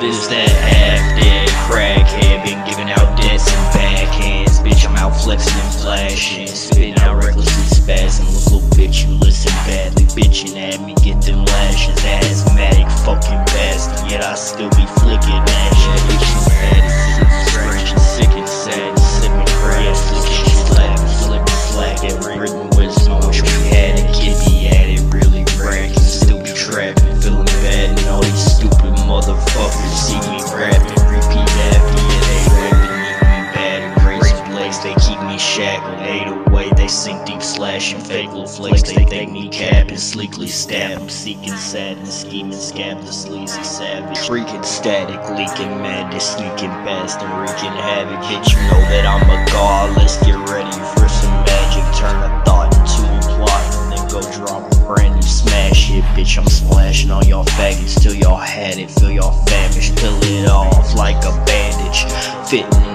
This that half-dead crackhead Been giving out debts and backhands. Bitch, I'm out flexing and flashing Spitting out recklessly Look, little bitch, you listen badly. Bitching at me, get them lashes. Asthmatic fucking bastard. Yet I still be flicking away. They sink deep slashing, fake little flakes. They think me capping, sleekly stab I'm seeking sadness, scheming scam The sleazy savage, freaking static Leaking madness, sneaking past And wreaking havoc. Bitch, you know that I'm a god. Let's get ready for some magic. Turn a thought into a plot And then go drop a brand new smash hit. Bitch, I'm splashing on y'all faggots Till y'all had it, feel y'all famished. Peel it off like a bandage. Fitting